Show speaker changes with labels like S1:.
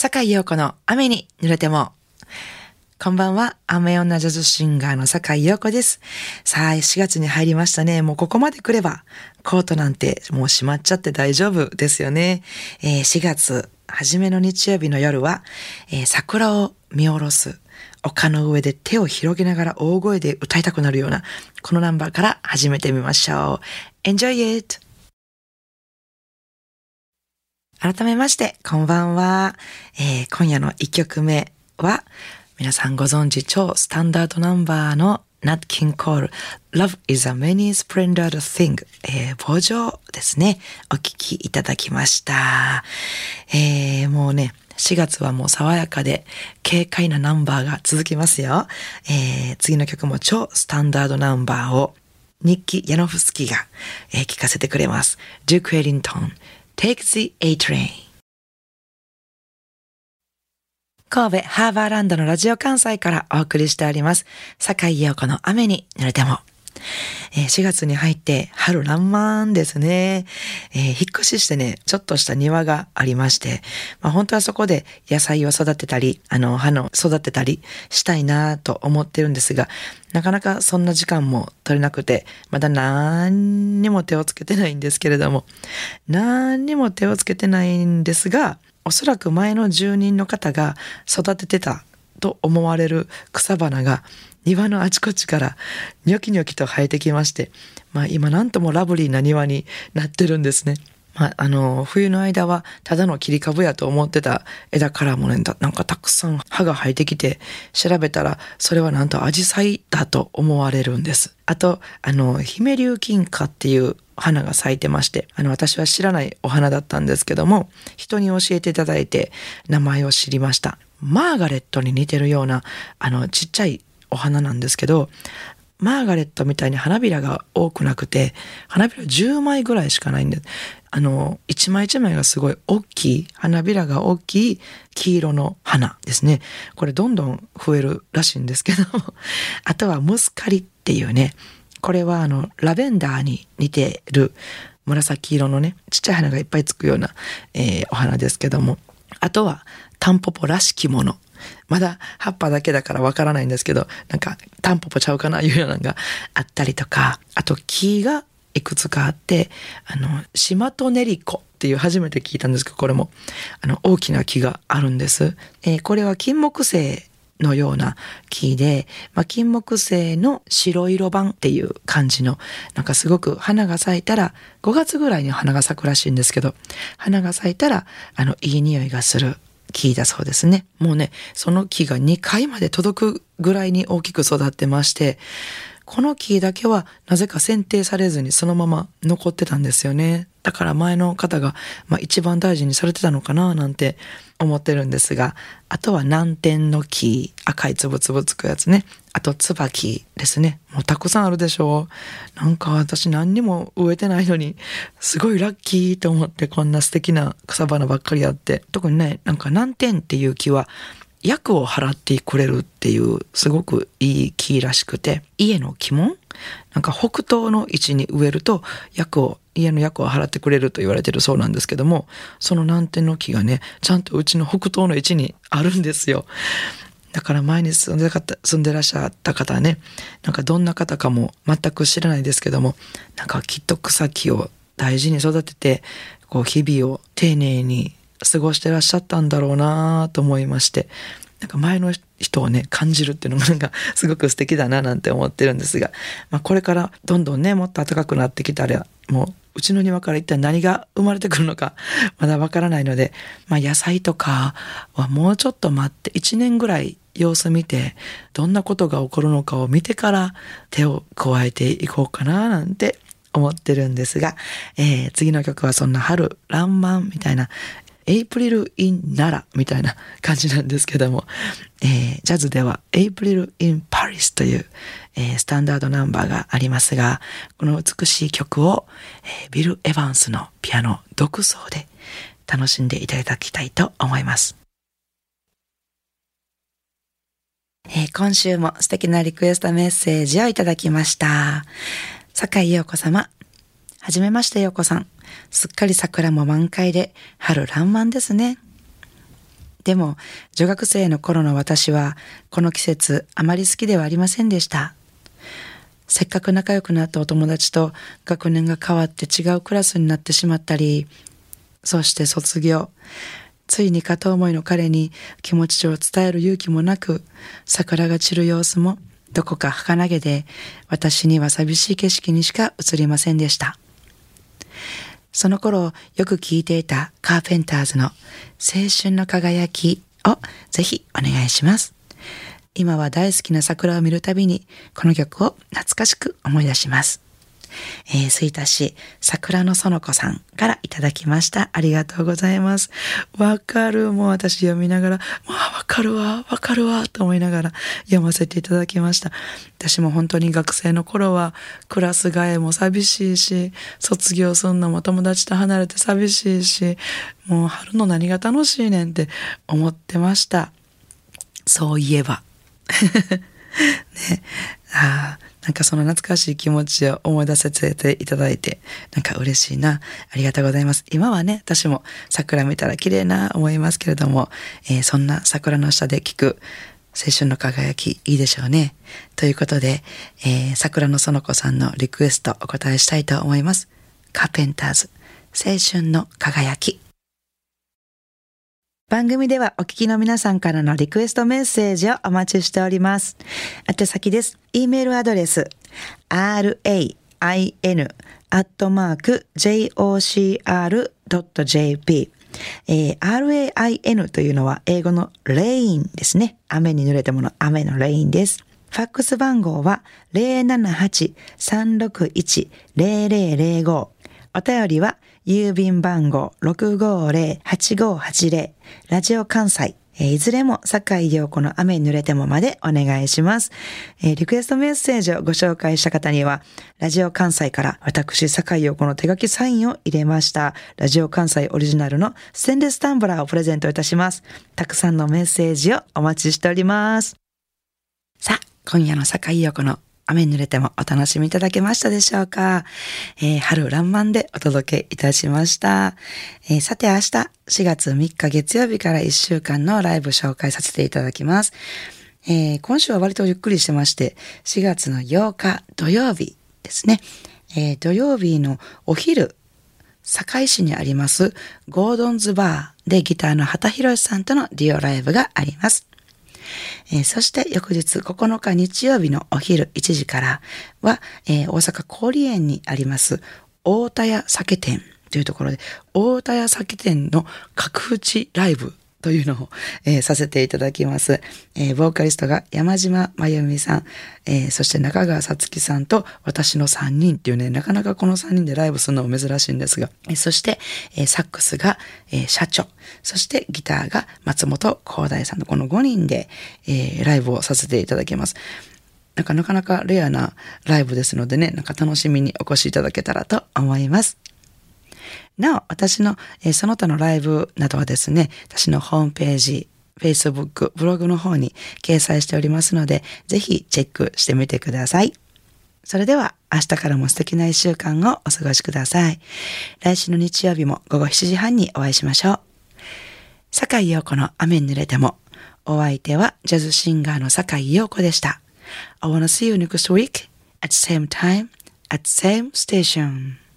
S1: 坂井陽子の雨に濡れても。こんばんは。雨女ジャズシンガーの坂井陽子です。さあ、4月に入りましたね。もうここまで来れば、コートなんてもう閉まっちゃって大丈夫ですよね。えー、4月初めの日曜日の夜は、えー、桜を見下ろす。丘の上で手を広げながら大声で歌いたくなるような、このナンバーから始めてみましょう。Enjoy it! 改めまして、こんばんは。えー、今夜の1曲目は、皆さんご存知超スタンダードナンバーの Nat King Cole Love is a Many Splendid Thing、えー、傍上ですね。お聴きいただきました。えー、もうね、4月はもう爽やかで軽快なナンバーが続きますよ。えー、次の曲も超スタンダードナンバーをニッキ・ヤノフスキーが、えー、聞かせてくれます。デューク・エリントン Take the A Train 神戸ハーバーランドのラジオ関西からお送りしております。坂井陽子の雨に濡れても。4月に入って春爛漫ですね、えー、引ししてね、ちょっとした庭がありまして、まあ、本当はそこで野菜を育てたり、あの、花を育てたりしたいなと思ってるんですが、なかなかそんな時間も取れなくて、まだ何にも手をつけてないんですけれども、何にも手をつけてないんですが、おそらく前の住人の方が育ててたと思われる草花が庭のあちこちからニョキニョキと生えてきまして、まあ今なんともラブリーな庭になってるんですね。まあ、あの、冬の間はただの切り株やと思ってた枝からもね、なんかたくさん葉が生えてきて、調べたら、それはなんとアジサイだと思われるんです。あと、あの、ヒメリュウキンカっていう花が咲いてまして、あの、私は知らないお花だったんですけども、人に教えていただいて名前を知りました。マーガレットに似てるような、あの、ちっちゃいお花なんですけど、マーガレットみたいに花びらが多くなくて、花びら10枚ぐらいしかないんです、あの、一枚一枚がすごい大きい、花びらが大きい黄色の花ですね。これどんどん増えるらしいんですけど、あとはムスカリっていうね、これはあの、ラベンダーに似てる紫色のね、ちっちゃい花がいっぱいつくような、えー、お花ですけども、あとはタンポポらしきもの。まだ葉っぱだけだからわからないんですけど、なんかタンポポちゃうかないうようなのがあったりとか、あと木がいくつかあって、あの、シマトネリコっていう初めて聞いたんですけど、これも、あの、大きな木があるんです。えー、これは金木犀のような木で、まあ、金木犀の白色版っていう感じの、なんかすごく花が咲いたら、5月ぐらいに花が咲くらしいんですけど、花が咲いたら、あの、いい匂いがする木だそうですね。もうね、その木が2階まで届くぐらいに大きく育ってまして、この木だけはなぜか剪定されずにそのまま残ってたんですよね。だから前の方が、まあ、一番大事にされてたのかななんて思ってるんですが、あとは南天の木、赤いつぶつぶつくやつね。あと椿ですね。もうたくさんあるでしょう。なんか私何にも植えてないのに、すごいラッキーと思ってこんな素敵な草花ばっかりあって。特にね、なんか南天っていう木は役を払ってくれるっていうすごくいい木らしくて、家の鬼門？なんか北東の位置に植えると役を家の役を払ってくれると言われてるそうなんですけども、その南天の木がね、ちゃんとうちの北東の位置にあるんですよ。だから前に住んで住んでらっしゃった方はね、なんかどんな方かも全く知らないですけども、なんかきっと草木を大事に育てて、こう日々を丁寧に過ごしてらっしゃったんだろうなと思いまして、なんか前の人をね、感じるっていうのがなんかすごく素敵だななんて思ってるんですが、まあこれからどんどんね、もっと暖かくなってきたら、もううちの庭から一体何が生まれてくるのかまだわからないので、まあ野菜とかはもうちょっと待って1年ぐらい様子見て、どんなことが起こるのかを見てから手を加えていこうかななんて思ってるんですが、えー、次の曲はそんな春、爛漫みたいな、 April in Nara みたいな感じなんですけども、えー、ジャズでは April in Paris という、えー、スタンダードナンバーがありますが、この美しい曲を、えー、ビル・エヴァンスのピアノ独奏で楽しんでいただきたいと思います。えー、今週も素敵なリクエストメッセージをいただきました。坂井陽子様。はじめまして陽子さん。すっかり桜も満開で春爛漫ですね。でも、女学生の頃の私は、この季節あまり好きではありませんでした。せっかく仲良くなったお友達と学年が変わって違うクラスになってしまったり、そして卒業。ついに片思いの彼に気持ちを伝える勇気もなく、桜が散る様子もどこか儚げで、私には寂しい景色にしか映りませんでした。その頃よく聴いていたカーペンターズの青春の輝きをぜひお願いします。今は大好きな桜を見るたびにこの曲を懐かしく思い出します。えー、吹田市桜の園子さんからいただきました。ありがとうございます。わかる。もう私読みながら、まあわかるわ、わかるわ、と思いながら読ませていただきました。私も本当に学生の頃はクラス替えも寂しいし、卒業すんのも友達と離れて寂しいし、もう春の何が楽しいねんって思ってました。そういえば。ね。ああ。なんかその懐かしい気持ちを思い出させていただいて、なんか嬉しいな。ありがとうございます。今はね、私も桜見たら綺麗な思いますけれども、えー、そんな桜の下で聞く青春の輝き、いいでしょうね。ということで、えー、桜の園子さんのリクエストお答えしたいと思います。カーペンターズ、青春の輝き。番組ではお聞きの皆さんからのリクエストメッセージをお待ちしております。宛先です。e メールアドレス、rain.jocr.jp えー、rain というのは英語のレインですね。雨に濡れたもの、雨のレインです。ファックス番号は078-361-0005。お便りは郵便番号650-8580ラジオ関西いずれも、坂井陽子の雨に濡れてもまでお願いします。リクエストメッセージをご紹介した方には、ラジオ関西から私、坂井陽子の手書きサインを入れました。ラジオ関西オリジナルのステンレスタンブラーをプレゼントいたします。たくさんのメッセージをお待ちしております。さあ、今夜の坂井陽子の雨濡れてもお楽しみいただけましたでしょうか、えー、春爛漫でお届けいたしました、えー、さて明日4月3日月曜日から1週間のライブ紹介させていただきます。えー、今週は割とゆっくりしてまして、4月の8日土曜日ですね。え土曜日のお昼、堺市にありますゴードンズバーでギターの畑博さんとのデュオライブがあります。えー、そして翌日9日日曜日のお昼1時からは、えー、大阪氷園にあります大田屋酒店というところで、大田屋酒店の角打ちライブというのを、えー、させていただきます。えー、ボーカリストが山島真由美さん、えー、そして中川さつきさんと私の3人っていうね、なかなかこの3人でライブするのも珍しいんですが、えそして、えサックスが、え社長、そしてギターが松本光大さんのこの5人で、えライブをさせていただきます。なかなかなかレアなライブですのでね、なんか楽しみにお越しいただけたらと思います。なお、私の、えー、その他のライブなどはですね、私のホームページ、Facebook、ブログの方に掲載しておりますので、ぜひチェックしてみてください。それでは明日からも素敵な一週間をお過ごしください。来週の日曜日も午後7時半にお会いしましょう。坂井陽子の雨に濡れても、お相手はジャズシンガーの坂井陽子でした。I wanna see you next week at same time at same station.